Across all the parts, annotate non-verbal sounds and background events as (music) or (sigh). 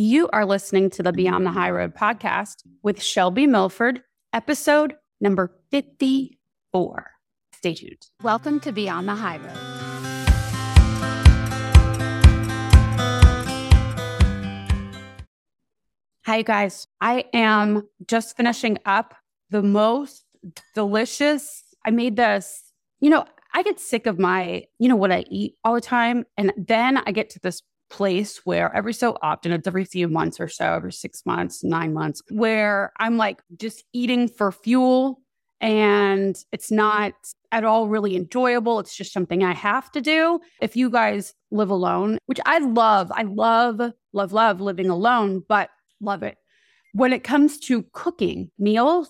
You are listening to the Beyond the High Road podcast with Shelby Milford, episode number 54. Stay tuned. Welcome to Beyond the High Road. Hi, guys. I am just finishing up the most delicious. I made this, you know, I get sick of my, you know, what I eat all the time. And then I get to this place where every so often, it's every few months or so, every six months, nine months, where I'm like just eating for fuel and it's not at all really enjoyable. It's just something I have to do. If you guys live alone, which I love, I love, love, love living alone, but love it. When it comes to cooking meals,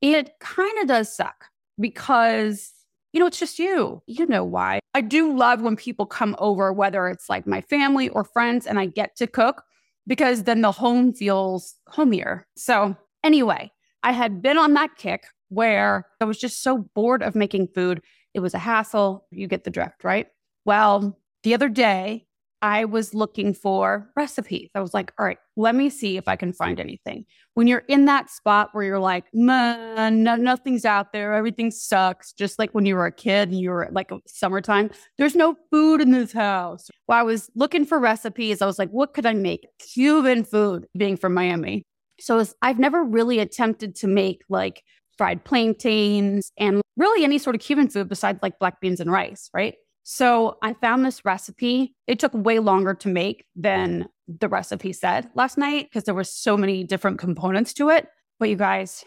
it kind of does suck because you know, it's just you. You know why. I do love when people come over, whether it's like my family or friends, and I get to cook because then the home feels homier. So, anyway, I had been on that kick where I was just so bored of making food. It was a hassle. You get the drift, right? Well, the other day, I was looking for recipes. I was like, all right, let me see if I can find anything. When you're in that spot where you're like, man, no, nothing's out there, everything sucks, just like when you were a kid and you were like summertime, there's no food in this house. Well, I was looking for recipes. I was like, what could I make? Cuban food, being from Miami. So was, I've never really attempted to make like fried plantains and really any sort of Cuban food besides like black beans and rice, right? So I found this recipe. It took way longer to make than the recipe said last night because there were so many different components to it. But you guys,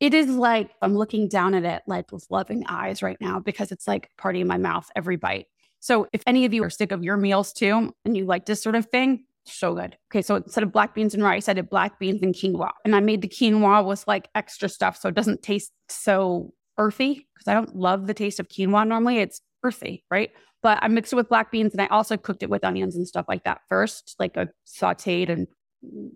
it is like I'm looking down at it like with loving eyes right now because it's like party in my mouth every bite. So if any of you are sick of your meals too and you like this sort of thing, so good. Okay, so instead of black beans and rice, I did black beans and quinoa. And I made the quinoa with like extra stuff so it doesn't taste so earthy because I don't love the taste of quinoa normally. It's earthy, right? But I mixed it with black beans and I also cooked it with onions and stuff like that first, like uh, a sauteed and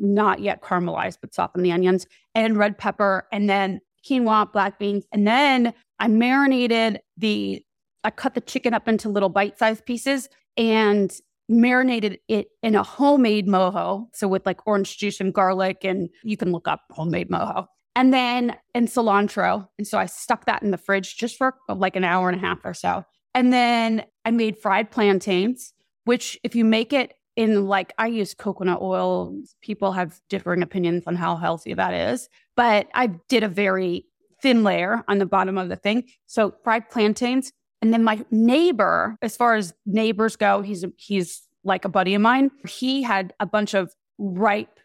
not yet caramelized, but softened the onions and red pepper and then quinoa, black beans. And then I marinated the, I cut the chicken up into little bite sized pieces and marinated it in a homemade mojo. So with like orange juice and garlic, and you can look up homemade mojo. And then and cilantro. And so I stuck that in the fridge just for like an hour and a half or so. And then I made fried plantains, which if you make it in like I use coconut oil, people have differing opinions on how healthy that is, but I did a very thin layer on the bottom of the thing. So fried plantains. And then my neighbor, as far as neighbors go, he's he's like a buddy of mine. He had a bunch of ripe,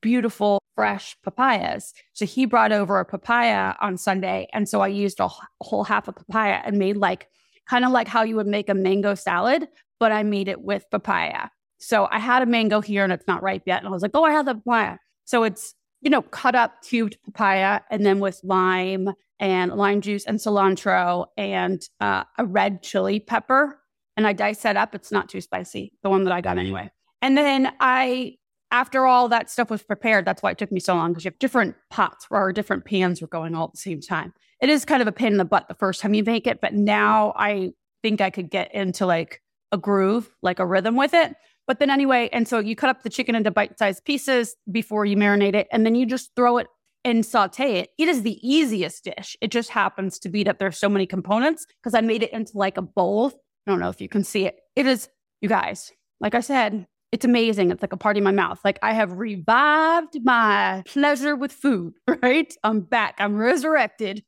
beautiful, fresh papayas. So he brought over a papaya on Sunday. And so I used a whole half a papaya and made like kind of like how you would make a mango salad, but I made it with papaya. So I had a mango here and it's not ripe yet. And I was like, oh, I have the papaya. So it's, you know, cut up cubed papaya and then with lime and lime juice and cilantro and uh, a red chili pepper. And I dice that up. It's not too spicy, the one that I got anyway. And then I, after all that stuff was prepared, that's why it took me so long because you have different pots or different pans were going all at the same time it is kind of a pain in the butt the first time you make it, but now I think I could get into like a groove, like a rhythm with it. But then anyway, and so you cut up the chicken into bite-sized pieces before you marinate it, and then you just throw it and saute it. It is the easiest dish. It just happens to be that there's so many components because I made it into like a bowl. I don't know if you can see it. It is, you guys, like I said, it's amazing. It's like a party in my mouth. Like I have revived my pleasure with food, (laughs) right? I'm back. I'm resurrected.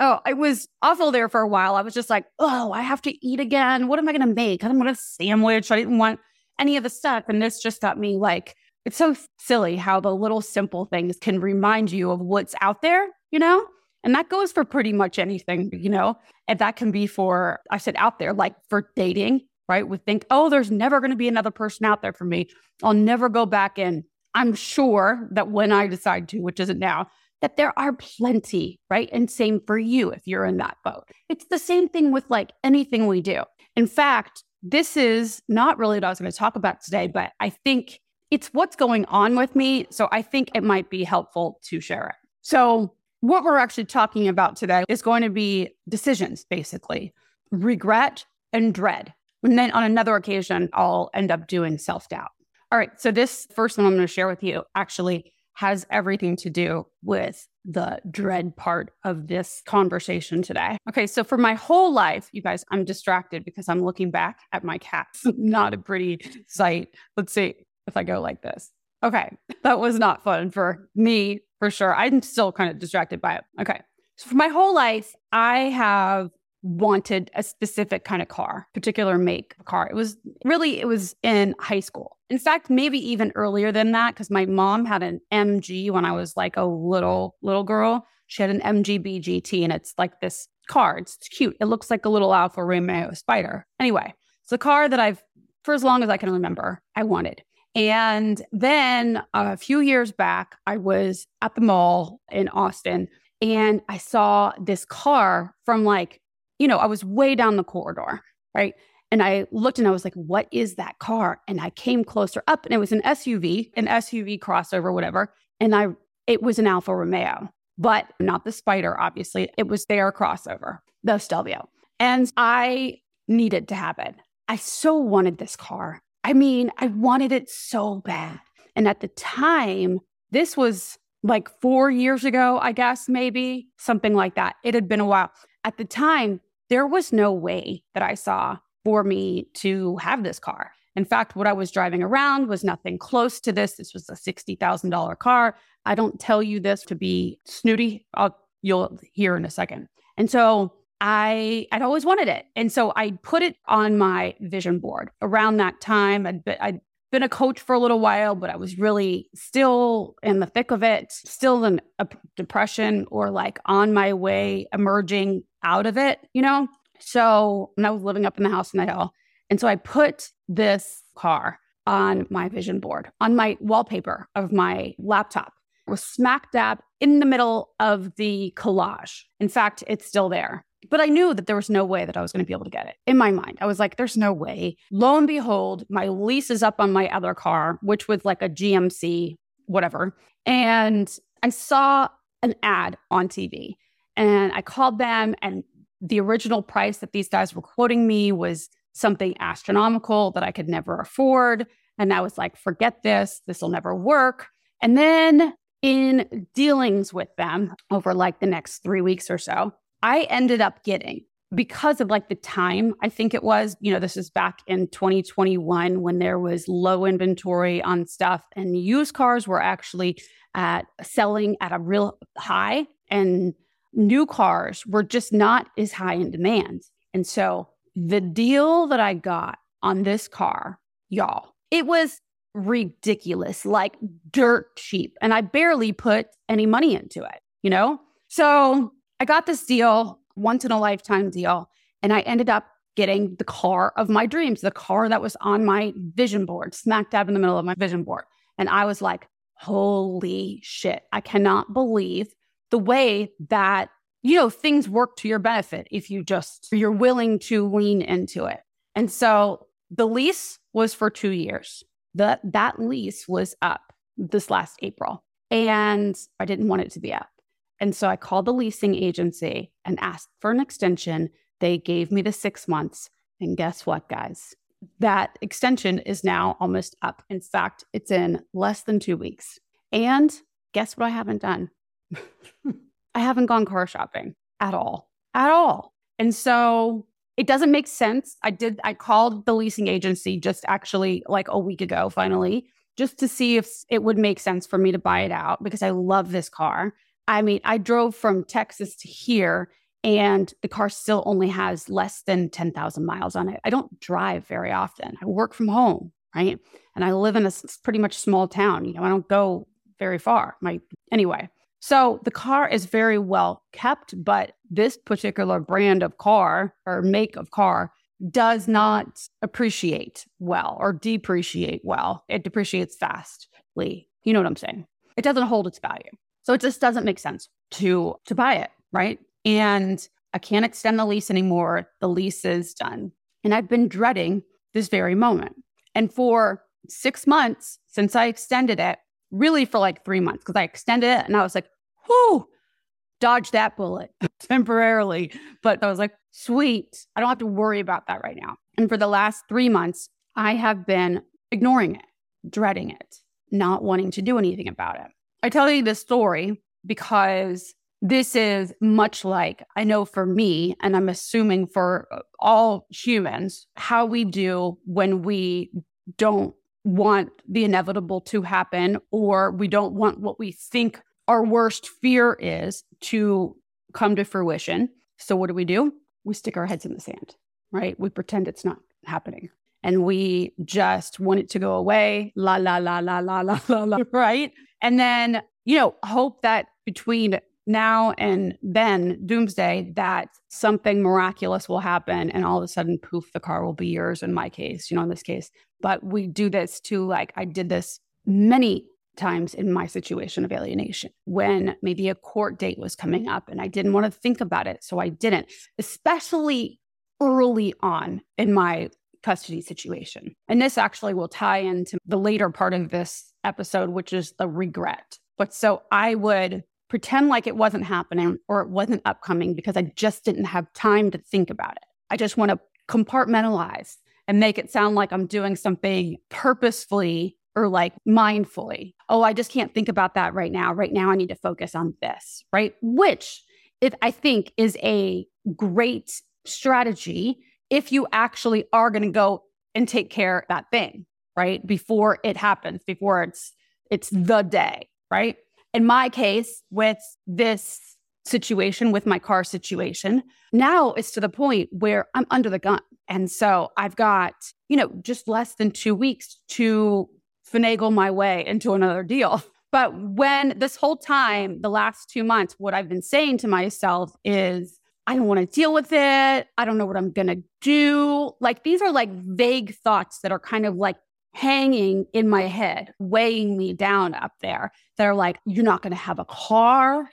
Oh, I was awful there for a while. I was just like, oh, I have to eat again. What am I going to make? I don't want a sandwich. I didn't want any of the stuff. And this just got me like, it's so silly how the little simple things can remind you of what's out there, you know? And that goes for pretty much anything, you know? And that can be for, I said out there, like for dating, right? We think, oh, there's never going to be another person out there for me. I'll never go back in. I'm sure that when I decide to, which isn't now, that there are plenty, right? And same for you if you're in that boat. It's the same thing with like anything we do. In fact, this is not really what I was going to talk about today, but I think it's what's going on with me. So I think it might be helpful to share it. So, what we're actually talking about today is going to be decisions, basically regret and dread. And then on another occasion, I'll end up doing self doubt. All right. So, this first one I'm going to share with you actually has everything to do with the dread part of this conversation today. Okay, so for my whole life, you guys, I'm distracted because I'm looking back at my cats. (laughs) not a pretty sight. Let's see if I go like this. Okay, that was not fun for me for sure. I'm still kind of distracted by it. Okay, so for my whole life, I have wanted a specific kind of car, particular make car. It was really, it was in high school. In fact, maybe even earlier than that, because my mom had an MG when I was like a little, little girl. She had an MGB GT and it's like this car. It's cute. It looks like a little Alfa Romeo Spider. Anyway, it's a car that I've, for as long as I can remember, I wanted. And then a few years back, I was at the mall in Austin and I saw this car from like you know, I was way down the corridor, right? And I looked and I was like, what is that car? And I came closer up and it was an SUV, an SUV crossover, whatever. And I, it was an Alfa Romeo, but not the Spider, obviously. It was their crossover, the Stelvio. And I needed to have it. I so wanted this car. I mean, I wanted it so bad. And at the time, this was like four years ago, I guess, maybe something like that. It had been a while. At the time, there was no way that I saw for me to have this car. In fact, what I was driving around was nothing close to this. This was a $60,000 car. I don't tell you this to be snooty. I'll, you'll hear in a second. And so I, I'd always wanted it. And so I put it on my vision board around that time. I'd I'd been a coach for a little while, but I was really still in the thick of it, still in a depression or like on my way emerging out of it, you know? So, and I was living up in the house in the hill. And so I put this car on my vision board, on my wallpaper of my laptop. It was smack dab in the middle of the collage. In fact, it's still there. But I knew that there was no way that I was going to be able to get it in my mind. I was like, there's no way. Lo and behold, my lease is up on my other car, which was like a GMC, whatever. And I saw an ad on TV and I called them, and the original price that these guys were quoting me was something astronomical that I could never afford. And I was like, forget this, this will never work. And then in dealings with them over like the next three weeks or so, I ended up getting because of like the time, I think it was, you know, this is back in 2021 when there was low inventory on stuff and used cars were actually at selling at a real high. And new cars were just not as high in demand. And so the deal that I got on this car, y'all, it was ridiculous, like dirt cheap. And I barely put any money into it, you know? So I got this deal, once in a lifetime deal, and I ended up getting the car of my dreams, the car that was on my vision board, smack dab in the middle of my vision board. And I was like, holy shit, I cannot believe the way that you know things work to your benefit if you just you're willing to lean into it. And so the lease was for two years. That that lease was up this last april and i didn't want it to be up and so i called the leasing agency and asked for an extension they gave me the six months and guess what guys that extension is now almost up in fact it's in less than two weeks and guess what i haven't done (laughs) I haven't gone car shopping at all, at all. And so it doesn't make sense. I did, I called the leasing agency just actually like a week ago, finally, just to see if it would make sense for me to buy it out because I love this car. I mean, I drove from Texas to here and the car still only has less than 10,000 miles on it. I don't drive very often. I work from home, right? And I live in a pretty much small town. You know, I don't go very far. My anyway. So the car is very well kept, but this particular brand of car or make of car does not appreciate well or depreciate well. It depreciates fastly. You know what I'm saying? It doesn't hold its value. So it just doesn't make sense to to buy it, right? And I can't extend the lease anymore. The lease is done. And I've been dreading this very moment. And for 6 months since I extended it, really for like three months because I extended it and I was like, whoo, dodge that bullet (laughs) temporarily. But I was like, sweet, I don't have to worry about that right now. And for the last three months, I have been ignoring it, dreading it, not wanting to do anything about it. I tell you this story because this is much like I know for me, and I'm assuming for uh, all humans, how we do when we don't want the inevitable to happen or we don't want what we think our worst fear is to come to fruition. So, what do we do? We stick our heads in the sand, right? We pretend it's not happening and we just want it to go away. La, la, la, la, la, la, la, la, (laughs) right? And then, you know, hope that between now and then, doomsday, that something miraculous will happen and all of a sudden, poof, the car will be yours in my case, you know, in this case. But we do this too. Like I did this many times in my situation of alienation when maybe a court date was coming up and I didn't want to think about it. So I didn't, especially early on in my custody situation. And this actually will tie into the later part of this episode, which is the regret. But so I would pretend like it wasn't happening or it wasn't upcoming because I just didn't have time to think about it. I just want to compartmentalize and make it sound like I'm doing something purposefully or like mindfully. Oh, I just can't think about that right now. Right now, I need to focus on this, right? Which it, I think is a great strategy if you actually are going to go and take care of that thing, right? Before it happens, before it's it's the day, right? In my case, with this situation, with my car situation, now it's to the point where I'm under the gun. And so I've got, you know, just less than two weeks to finagle my way into another deal. (laughs) But when this whole time, the last two months, what I've been saying to myself is, I don't want to deal with it. I don't know what I'm going to do. Like these are like vague thoughts that are kind of like hanging in my head, weighing me down up there. That are like, you're not going to have a car.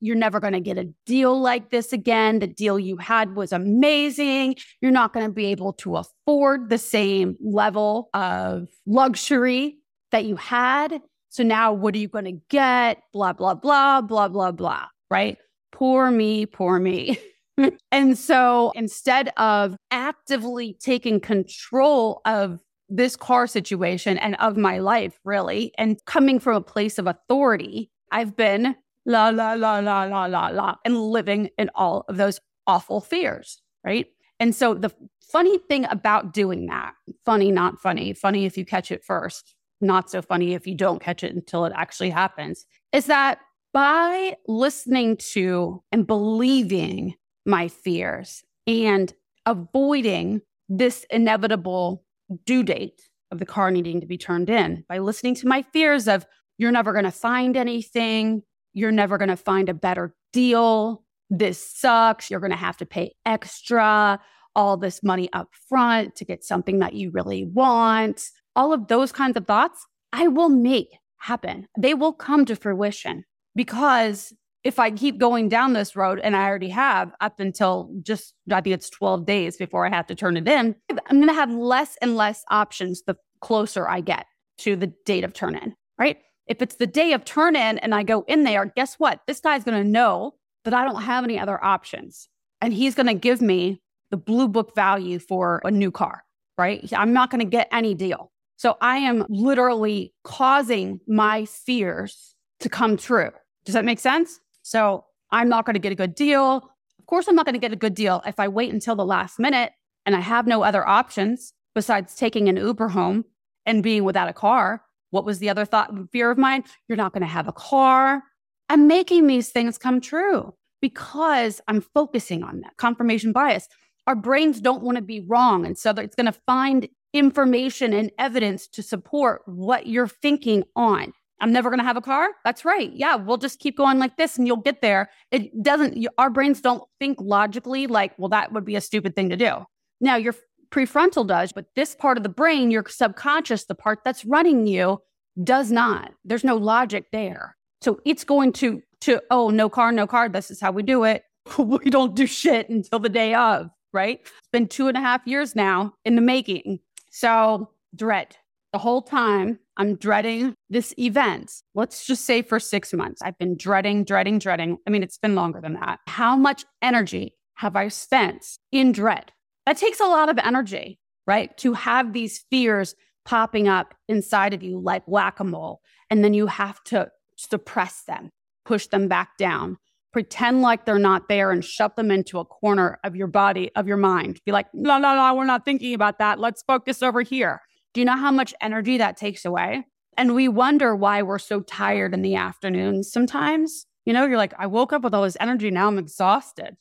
You're never going to get a deal like this again. The deal you had was amazing. You're not going to be able to afford the same level of luxury that you had. So now what are you going to get? Blah, blah, blah, blah, blah, blah. Right? Poor me, poor me. (laughs) Mm. and so instead of actively taking control of this car situation and of my life, really, and coming from a place of authority, I've been la, la, la, la, la, la, la, and living in all of those awful fears, right? And so the funny thing about doing that, funny, not funny, funny if you catch it first, not so funny if you don't catch it until it actually happens, is that by listening to and believing my fears and avoiding this inevitable due date of the car needing to be turned in by listening to my fears of you're never going to find anything, you're never going to find a better deal, this sucks, you're going to have to pay extra, all this money up front to get something that you really want. All of those kinds of thoughts, I will make happen. They will come to fruition because if I keep going down this road, and I already have up until just, I think it's 12 days before I have to turn it in, I'm going to have less and less options the closer I get to the date of turn in, right? If it's the day of turn in and I go in there, guess what? This guy's going to know that I don't have any other options. And he's going to give me the blue book value for a new car, right? I'm not going to get any deal. So I am literally causing my fears to come true. Does that make sense? So I'm not going to get a good deal. Of course, I'm not going to get a good deal if I wait until the last minute and I have no other options besides taking an Uber home and being without a car. What was the other thought, fear of mine? You're not going to have a car. I'm making these things come true because I'm focusing on that confirmation bias. Our brains don't want to be wrong. And so it's going to find information and evidence to support what you're thinking on. I'm never going to have a car. That's right. Yeah, we'll just keep going like this and you'll get there. It doesn't, our brains don't think logically like, well, that would be a stupid thing to do. Now, your prefrontal does, but this part of the brain, your subconscious, the part that's running you, does not. There's no logic there. So it's going to, to, oh, no car, no car. This is how we do it. (laughs) we don't do shit until the day of, right? It's been two and a half years now in the making. So dread the whole time I'm dreading this event. Let's just say for six months, I've been dreading, dreading, dreading. I mean, it's been longer than that. How much energy have I spent in dread? That takes a lot of energy, right? To have these fears popping up inside of you like whack a mole. And then you have to suppress them, push them back down, pretend like they're not there and shove them into a corner of your body, of your mind. Be like, no, no, no, we're not thinking about that. Let's focus over here. Do you know how much energy that takes away? And we wonder why we're so tired in the afternoon sometimes. You know, you're like, I woke up with all this energy. Now I'm exhausted.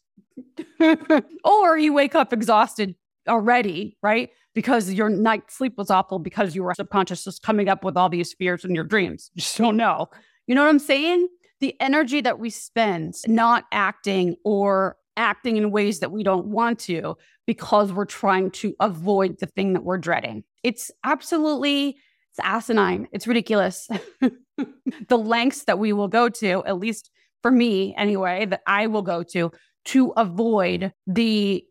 (laughs) or you wake up exhausted already, right? Because your night sleep was awful because your subconscious is coming up with all these fears in your dreams. You just don't know. You know what I'm saying? The energy that we spend not acting or acting in ways that we don't want to because we're trying to avoid the thing that we're dreading. It's absolutely it's asinine. It's ridiculous. (laughs) the lengths that we will go to, at least for me anyway, that I will go to to avoid the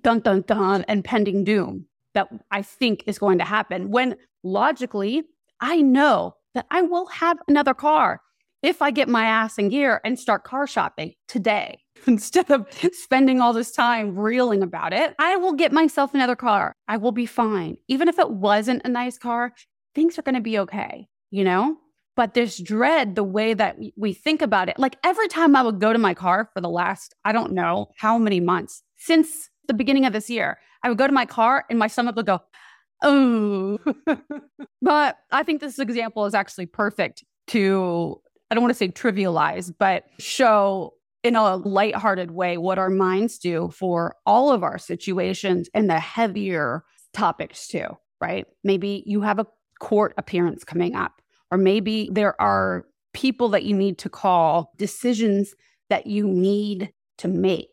dun dun dun and pending doom that I think is going to happen when logically I know that I will have another car if I get my ass in gear and start car shopping today. (laughs) Instead of spending all this time reeling about it, I will get myself another car. I will be fine. Even if it wasn't a nice car, things are going to be okay, you know? But this dread, the way that we think about it, like every time I would go to my car for the last, I don't know how many months since the beginning of this year, I would go to my car and my stomach would go, oh. (laughs) but I think this example is actually perfect to, I don't want to say trivialize, but show in a lighthearted way what our minds do for all of our situations and the heavier topics too, right? Maybe you have a court appearance coming up, or maybe there are people that you need to call, decisions that you need to make.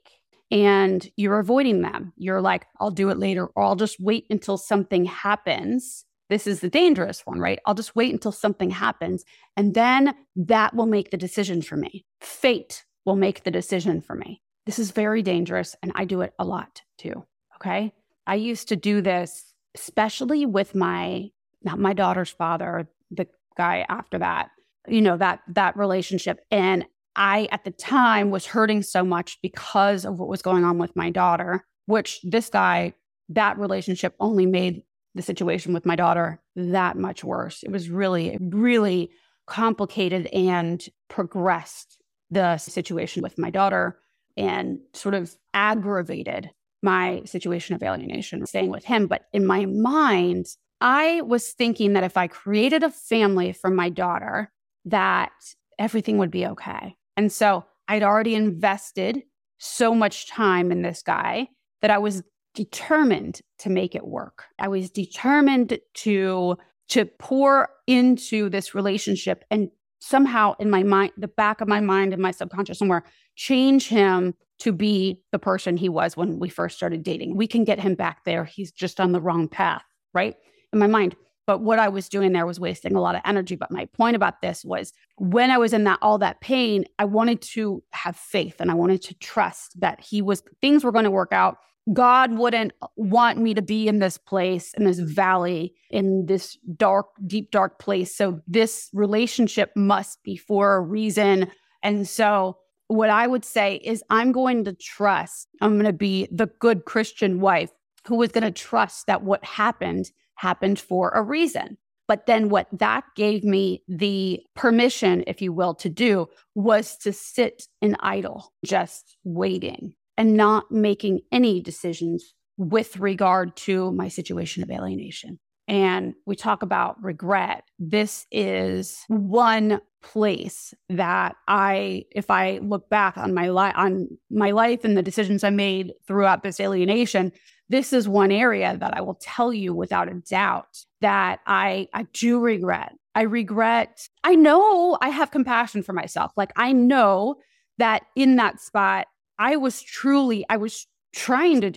And you're avoiding them. You're like, I'll do it later, or I'll just wait until something happens. This is the dangerous one, right? I'll just wait until something happens. And then that will make the decision for me. Fate will make the decision for me. This is very dangerous. And I do it a lot too. Okay. I used to do this, especially with my not my daughter's father, the guy after that, you know, that that relationship. And I at the time was hurting so much because of what was going on with my daughter, which this guy, that relationship only made the situation with my daughter that much worse. It was really, really complicated and progressed the situation with my daughter and sort of aggravated my situation of alienation, staying with him. But in my mind, I was thinking that if I created a family for my daughter, that everything would be okay. And so I'd already invested so much time in this guy that I was determined to make it work. I was determined to to pour into this relationship and somehow in my mind, the back of my mind and my subconscious somewhere, change him to be the person he was when we first started dating. We can get him back there. He's just on the wrong path, right? in my mind. But what I was doing there was wasting a lot of energy. But my point about this was when I was in that all that pain, I wanted to have faith and I wanted to trust that he was things were going to work out. God wouldn't want me to be in this place, in this valley, in this dark, deep, dark place. So this relationship must be for a reason. And so what I would say is I'm going to trust, I'm going to be the good Christian wife who is going to trust that what happened happened for a reason. But then what that gave me the permission, if you will, to do was to sit in idle, just waiting and not making any decisions with regard to my situation of alienation. And we talk about regret. This is one place that I, if I look back on my life, on my life and the decisions I made throughout this alienation, this is one area that I will tell you without a doubt that I, I do regret. I regret, I know I have compassion for myself. Like I know that in that spot, I was truly, I was trying to,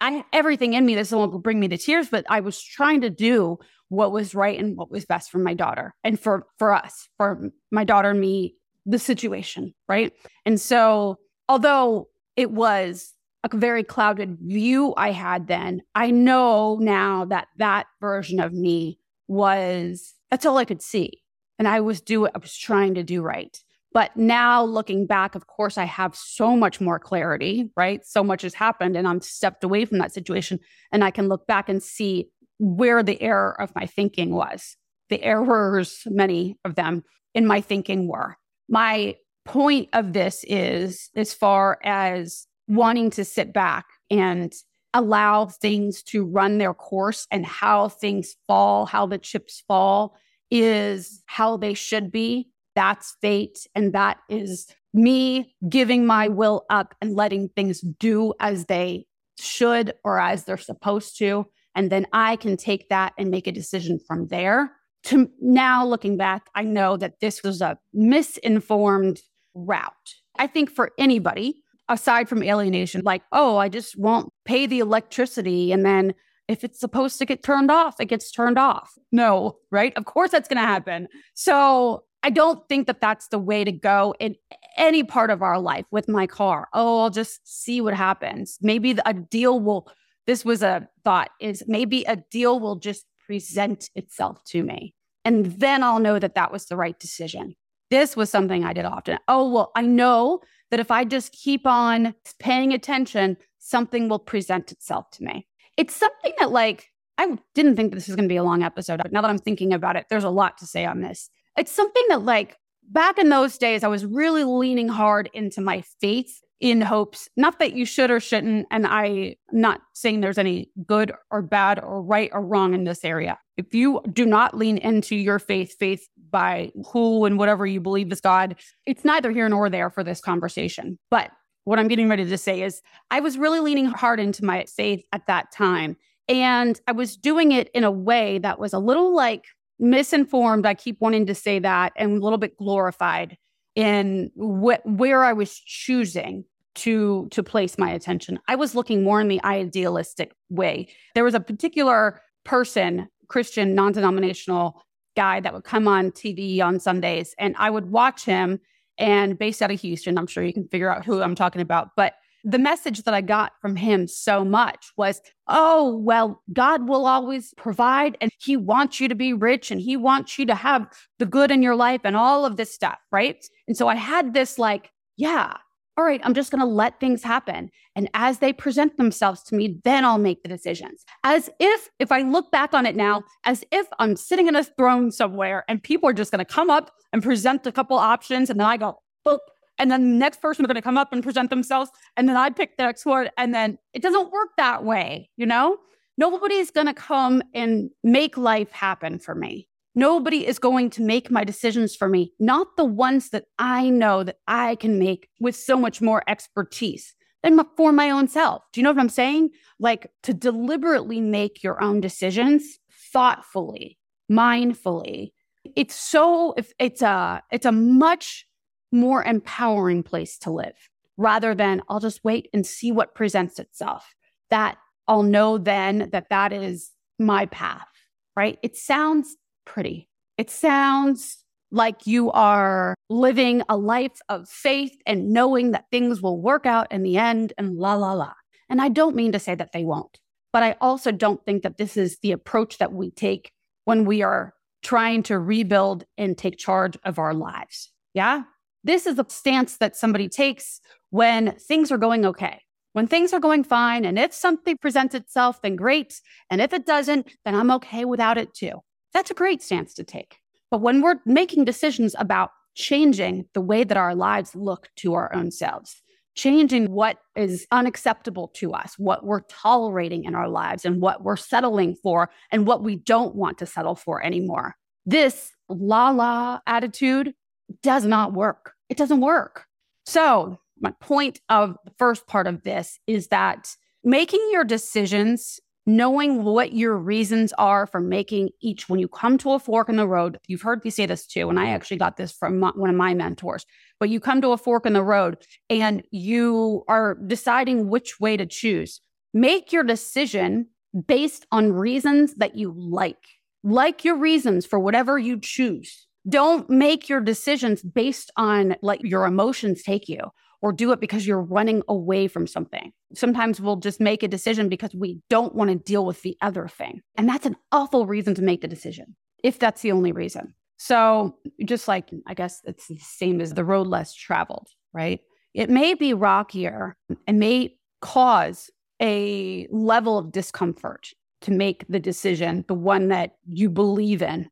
I everything in me, this will bring me to tears, but I was trying to do what was right and what was best for my daughter and for for us, for my daughter and me, the situation, right? And so although it was a very clouded view I had then. I know now that that version of me was that's all I could see. And I was do I was trying to do right. But now looking back, of course, I have so much more clarity, right? So much has happened and I'm stepped away from that situation and I can look back and see where the error of my thinking was. The errors, many of them in my thinking were. My point of this is as far as wanting to sit back and allow things to run their course and how things fall, how the chips fall is how they should be. That's fate. And that is me giving my will up and letting things do as they should or as they're supposed to. And then I can take that and make a decision from there. To now looking back, I know that this was a misinformed route. I think for anybody, aside from alienation, like, oh, I just won't pay the electricity. And then if it's supposed to get turned off, it gets turned off. No, right? Of course that's going to happen. So I don't think that that's the way to go in any part of our life with my car. Oh, I'll just see what happens. Maybe a deal will, this was a thought, is maybe a deal will just present itself to me. And then I'll know that that was the right decision. This was something I did often. Oh, well, I know that if I just keep on paying attention, something will present itself to me. It's something that, like, I didn't think this was going to be a long episode, but now that I'm thinking about it, there's a lot to say on this. It's something that, like, back in those days, I was really leaning hard into my faith in hopes, not that you should or shouldn't. And I'm not saying there's any good or bad or right or wrong in this area. If you do not lean into your faith, faith by who and whatever you believe is God, it's neither here nor there for this conversation. But what I'm getting ready to say is I was really leaning hard into my faith at that time. And I was doing it in a way that was a little like misinformed. I keep wanting to say that and a little bit glorified in wh- where I was choosing to to place my attention. I was looking more in the idealistic way. There was a particular person, Christian, non-denominational guy that would come on TV on Sundays and I would watch him and based out of Houston, I'm sure you can figure out who I'm talking about, but the message that I got from him so much was, oh, well, God will always provide and he wants you to be rich and he wants you to have the good in your life and all of this stuff. Right. And so I had this like, yeah, all right, I'm just going to let things happen. And as they present themselves to me, then I'll make the decisions. As if, if I look back on it now, as if I'm sitting in a throne somewhere and people are just going to come up and present a couple options. And then I go, boop, and then the next person is going to come up and present themselves and then i pick the next one and then it doesn't work that way you know? Nobody's going to come and make life happen for me. Nobody is going to make my decisions for me not the ones that i know that i can make with so much more expertise than for my own self. Do you know what i'm saying? Like to deliberately make your own decisions thoughtfully mindfully. It's so it's a it's a much more empowering place to live rather than I'll just wait and see what presents itself. That I'll know then that that is my path, right? It sounds pretty. It sounds like you are living a life of faith and knowing that things will work out in the end and la, la, la. And I don't mean to say that they won't, but I also don't think that this is the approach that we take when we are trying to rebuild and take charge of our lives. Yeah. This is a stance that somebody takes when things are going okay. When things are going fine, and if something presents itself, then great. And if it doesn't, then I'm okay without it too. That's a great stance to take. But when we're making decisions about changing the way that our lives look to our own selves, changing what is unacceptable to us, what we're tolerating in our lives, and what we're settling for, and what we don't want to settle for anymore. This la la attitude does not work. It doesn't work. So, my point of the first part of this is that making your decisions, knowing what your reasons are for making each, when you come to a fork in the road, you've heard me say this too, and I actually got this from my, one of my mentors, but you come to a fork in the road and you are deciding which way to choose. Make your decision based on reasons that you like, like your reasons for whatever you choose. Don't make your decisions based on like your emotions take you or do it because you're running away from something. Sometimes we'll just make a decision because we don't want to deal with the other thing. And that's an awful reason to make the decision, if that's the only reason. So, just like I guess it's the same as the road less traveled, right? It may be rockier and may cause a level of discomfort to make the decision, the one that you believe in,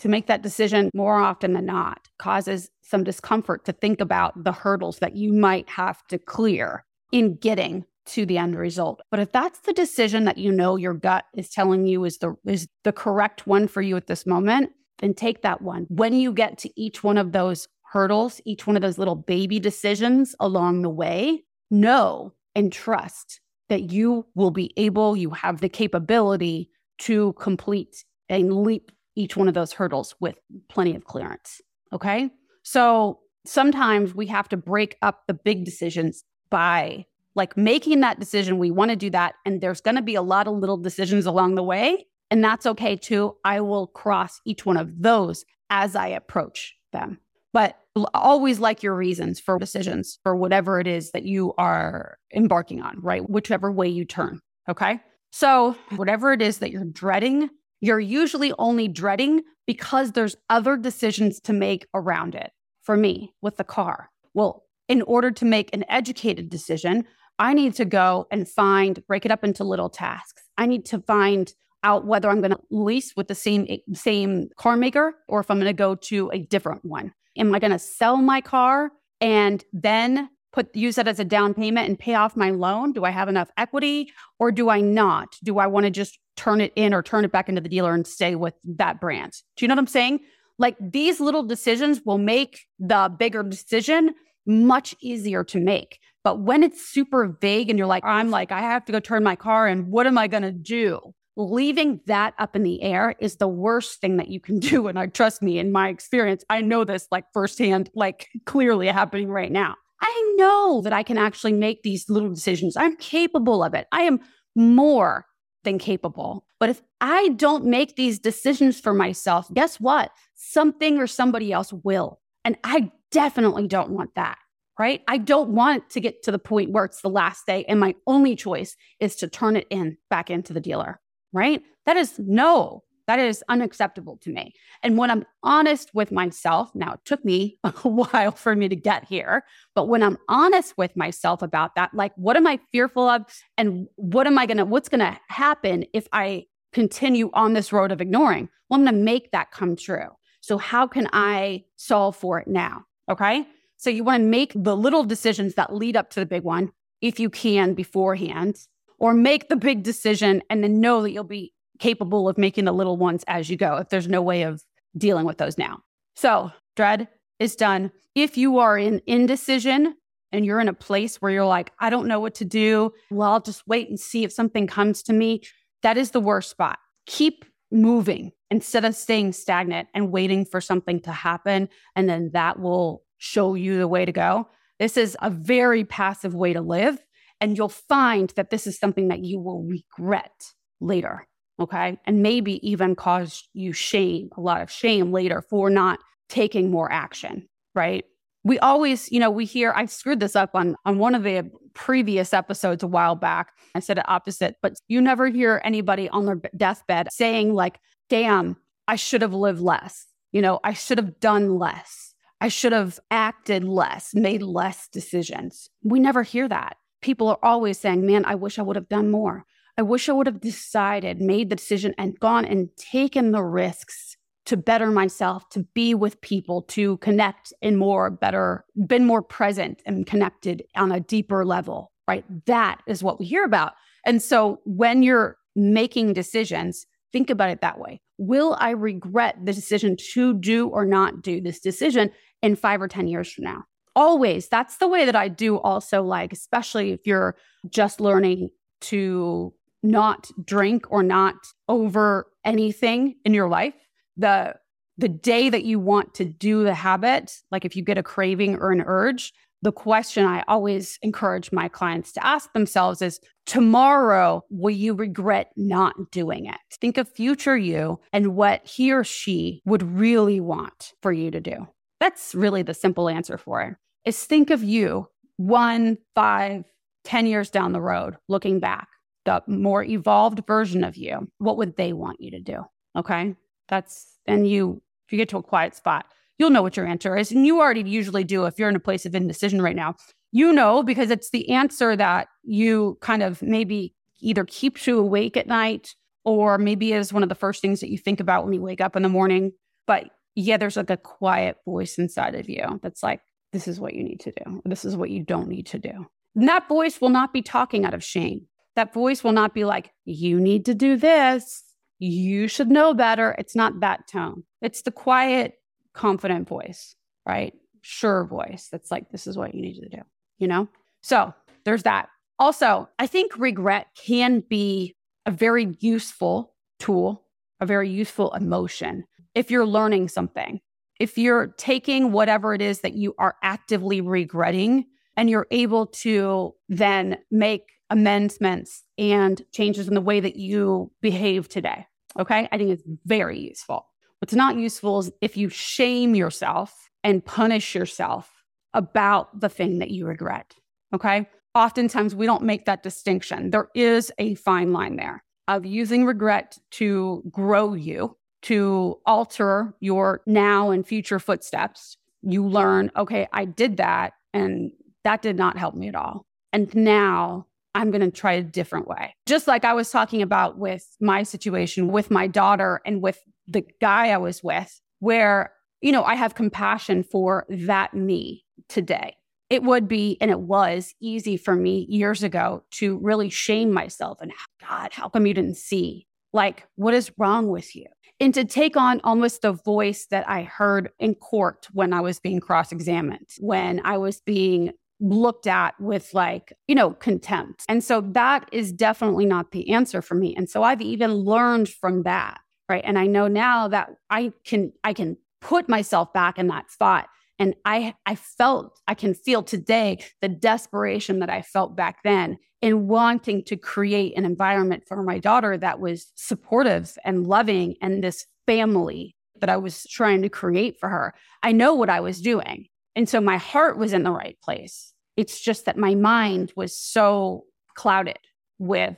to make that decision more often than not causes some discomfort to think about the hurdles that you might have to clear in getting to the end result. But if that's the decision that you know your gut is telling you is the is the correct one for you at this moment, then take that one. When you get to each one of those hurdles, each one of those little baby decisions along the way, know and trust that you will be able, you have the capability to complete and leap each one of those hurdles with plenty of clearance. Okay. So sometimes we have to break up the big decisions by like making that decision. We want to do that. And there's going to be a lot of little decisions along the way. And that's okay too. I will cross each one of those as I approach them. But always like your reasons for decisions for whatever it is that you are embarking on, right? Whichever way you turn. Okay. So, whatever it is that you're dreading, you're usually only dreading because there's other decisions to make around it. For me, with the car, well, in order to make an educated decision, I need to go and find, break it up into little tasks. I need to find out whether I'm going to lease with the same same car maker or if I'm going to go to a different one. Am I going to sell my car and then put use that as a down payment and pay off my loan? Do I have enough equity or do I not? Do I want to just turn it in or turn it back into the dealer and stay with that brand? Do you know what I'm saying? Like these little decisions will make the bigger decision much easier to make. But when it's super vague and you're like, I'm like, I have to go turn my car and what am I going to do? leaving that up in the air is the worst thing that you can (laughs) do. And I trust me, in my experience, I know this like firsthand, like clearly happening right now. I know that I can actually make these little decisions. I'm capable of it. I am more than capable. But if I don't make these decisions for myself, guess what? Something or somebody else will. And I definitely don't want that, right? I don't want to get to the point where it's the last day and my only choice is to turn it in back into the dealer right? That is no, that is unacceptable to me. And when I'm honest with myself, now it took me (laughs) a while for me to get here, but when I'm honest with myself about that, like what am I fearful of and what am I going to what's going to happen if I continue on this road of ignoring? Well, I'm going to make that come true. So how can I solve for it now? Okay? So you want to make the little decisions that lead up to the big one if you can beforehand or make the big decision and then know that you'll be capable of making the little ones as you go if there's no way of dealing with those now. So, dread is done. If you are in indecision and you're in a place where you're like, I don't know what to do, well, I'll just wait and see if something comes to me, that is the worst spot. Keep moving instead of staying stagnant and waiting for something to happen. And then that will show you the way to go. This is a very passive way to live. And you'll find that this is something that you will regret later. Okay. And maybe even cause you shame, a lot of shame later for not taking more action. Right. We always, you know, we hear, I screwed this up on, on one of the previous episodes a while back. I said it opposite, but you never hear anybody on their deathbed saying, like, damn, I should have lived less. You know, I should have done less. I should have acted less, made less decisions. We never hear that people are always saying, man, I wish I would have done more. I wish I would have decided, made the decision, and gone and taken the risks to better myself, to be with people, to connect in more better, been more present and connected on a deeper level, right? That is what we hear about. And so when you're making decisions, think about it that way. Will I regret the decision to do or not do this decision in five or 10 years from now? always that's the way that i do also like especially if you're just learning to not drink or not over anything in your life the the day that you want to do the habit like if you get a craving or an urge the question i always encourage my clients to ask themselves is tomorrow will you regret not doing it? Think of future you and what he or she would really want for you to do. That's really the simple answer for it is think of you one, five, ten years down the road, looking back, the more evolved version of you. What would they want you to do? Okay. That's, and you, if you get to a quiet spot, you'll know what your answer is. And you already usually do if you're in a place of indecision right now. You know, because it's the answer that you kind of maybe either keeps you awake at night or maybe is one of the first things that you think about when you wake up in the morning. But yeah, there's like a quiet voice inside of you that's like, this is what you need to do. This is what you don't need to do. And that voice will not be talking out of shame. That voice will not be like, you need to do this. You should know better. It's not that tone. It's the quiet, confident voice, right? Sure voice that's like, this is what you need to do, you know? So there's that. Also, I think regret can be a very useful tool, a very useful emotion if you're learning something. If you're taking whatever it is that you are actively regretting and you're able to then make amendments and changes in the way that you behave today. Okay. I think it's very useful. What's not useful is if you shame yourself and punish yourself about the thing that you regret. Okay. Oftentimes we don't make that distinction. There is a fine line there of using regret to grow you, to alter your now and future footsteps. You learn, okay, I did that and that did not help me at all. And now I'm going to try a different way. Just like I was talking about with my situation with my daughter and with the guy I was with, where, you know, I have compassion for that me today. It would be, and it was easy for me years ago to really shame myself and, God, how come you didn't see? Like, what is wrong with you? And to take on almost the voice that I heard in court when I was being cross examined, when I was being looked at with like, you know, contempt. And so that is definitely not the answer for me. And so I've even learned from that, right? And I know now that I can I can put myself back in that spot and I I felt I can feel today the desperation that I felt back then in wanting to create an environment for my daughter that was supportive and loving and this family that I was trying to create for her. I know what I was doing. And so my heart was in the right place. It's just that my mind was so clouded with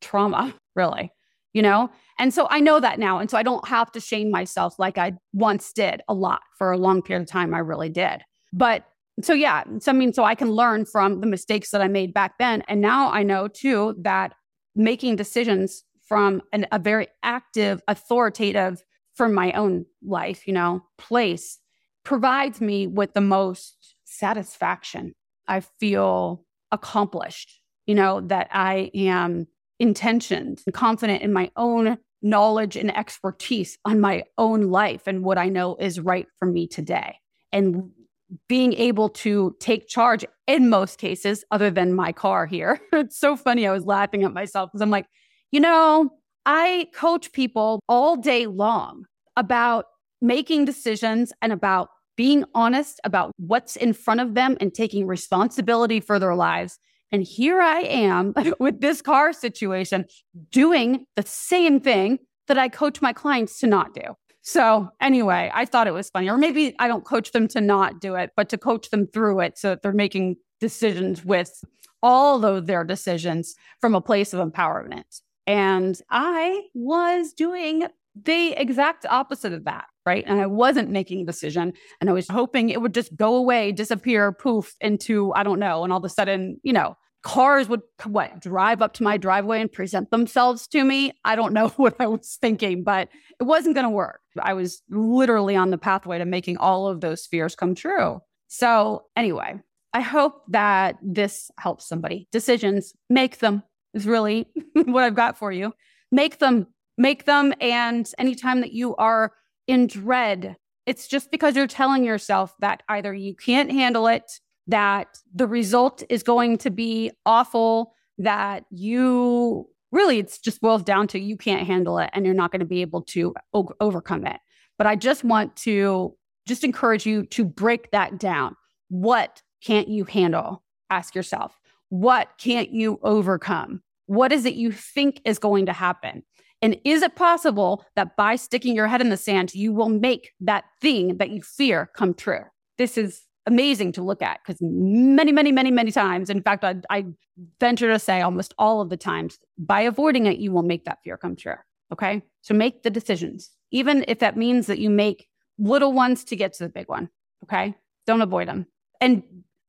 trauma, (laughs) really, you know? And so I know that now. And so I don't have to shame myself like I once did a lot for a long period of time. I really did. But so, yeah, so I mean, so I can learn from the mistakes that I made back then. And now I know too that making decisions from an, a very active, authoritative, from my own life, you know, place provides me with the most satisfaction. I feel accomplished, you know, that I am intentioned and confident in my own knowledge and expertise on my own life and what I know is right for me today. And being able to take charge in most cases, other than my car here. (laughs) it's so funny. I was laughing at myself because I'm like, you know, I coach people all day long about making decisions and about being honest about what's in front of them and taking responsibility for their lives. And here I am (laughs) with this car situation doing the same thing that I coach my clients to not do. So, anyway, I thought it was funny. Or maybe I don't coach them to not do it, but to coach them through it so that they're making decisions with all of their decisions from a place of empowerment. And I was doing the exact opposite of that right? And I wasn't making a decision and I was hoping it would just go away, disappear, poof into, I don't know. And all of a sudden, you know, cars would what drive up to my driveway and present themselves to me. I don't know (laughs) what I was thinking, but it wasn't going to work. I was literally on the pathway to making all of those fears come true. So, anyway, I hope that this helps somebody. Decisions, make them is really (laughs) what I've got for you. Make them, make them. And anytime that you are in dread. It's just because you're telling yourself that either you can't handle it, that the result is going to be awful, that you really, it's just boils down to you can't handle it and you're not going to be able to o- overcome it. But I just want to just encourage you to break that down. What can't you handle? Ask yourself. What can't you overcome? What is it you think is going to happen? And is it possible that by sticking your head in the sand, you will make that thing that you fear come true? This is amazing to look at because many, many, many, many times, in fact, I, I venture to say almost all of the times, by avoiding it, you will make that fear come true. Okay. So make the decisions, even if that means that you make little ones to get to the big one. Okay. Don't avoid them. And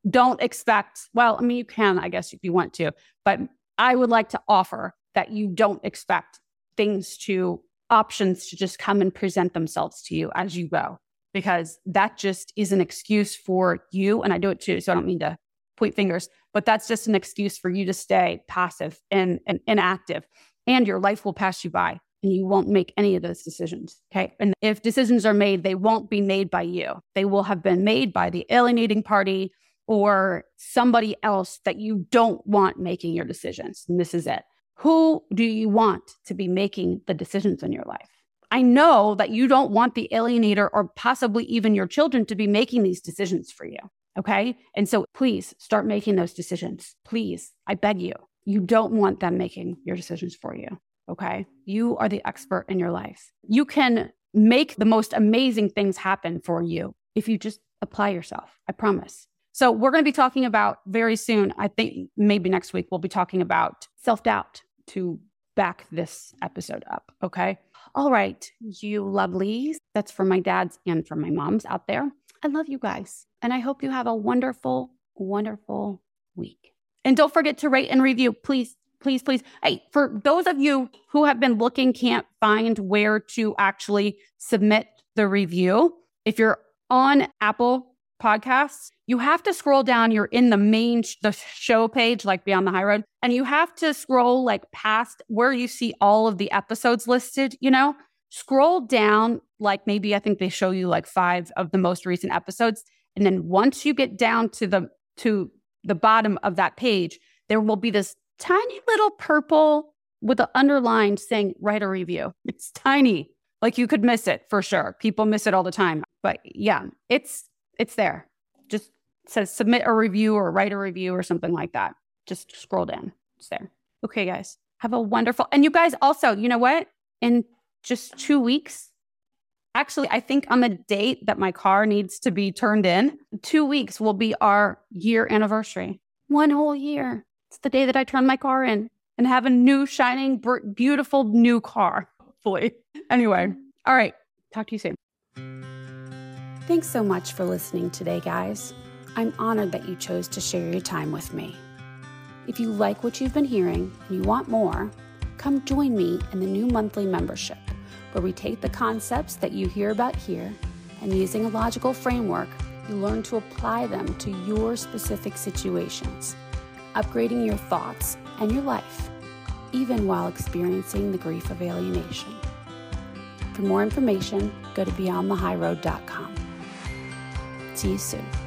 don't expect, well, I mean, you can, I guess, if you want to, but I would like to offer that you don't expect things to options to just come and present themselves to you as you go, because that just is an excuse for you. And I do it too. So I don't mean to point fingers, but that's just an excuse for you to stay passive and, and inactive. And your life will pass you by and you won't make any of those decisions. Okay. And if decisions are made, they won't be made by you. They will have been made by the alienating party or somebody else that you don't want making your decisions. And this is it. Who do you want to be making the decisions in your life? I know that you don't want the alienator or possibly even your children to be making these decisions for you. Okay. And so please start making those decisions. Please, I beg you. You don't want them making your decisions for you. Okay. You are the expert in your life. You can make the most amazing things happen for you if you just apply yourself. I promise. So, we're going to be talking about very soon. I think maybe next week, we'll be talking about self doubt to back this episode up. Okay. All right, you lovelies. That's for my dads and for my moms out there. I love you guys. And I hope you have a wonderful, wonderful week. And don't forget to rate and review, please please, please. Hey, for those of you who have been looking, can't find where to actually submit the review, if you're on Apple Podcasts, you have to scroll down. You're in the main sh- the show page, like Beyond the High Road, and you have to scroll like past where you see all of the episodes listed. You know, scroll down like maybe I think they show you like five of the most recent episodes, and then once you get down to the to the bottom of that page, there will be this tiny little purple with an underline saying write a review. It's tiny. Like you could miss it for sure. People miss it all the time. But yeah, it's it's there. Just says submit a review or write a review or something like that. Just scroll down. It's there. Okay, guys. Have a wonderful and you guys also, you know what? In just two weeks, actually, I think on the date that my car needs to be turned in, two weeks will be our year anniversary. One whole year. It's the day that I turn my car in and have a new, shining, beautiful new car, (laughs) hopefully. Anyway, all right. Talk to you soon. Thanks so much for listening today, guys. I'm honored that you chose to share your time with me. If you like what you've been hearing and you want more, come join me in the new monthly membership, where we take the concepts that you hear about here and using a logical framework, you learn to apply them to your specific situations upgrading your thoughts and your life, even while experiencing the grief of alienation. For more information, go to beyondthehighroad.com. See you soon.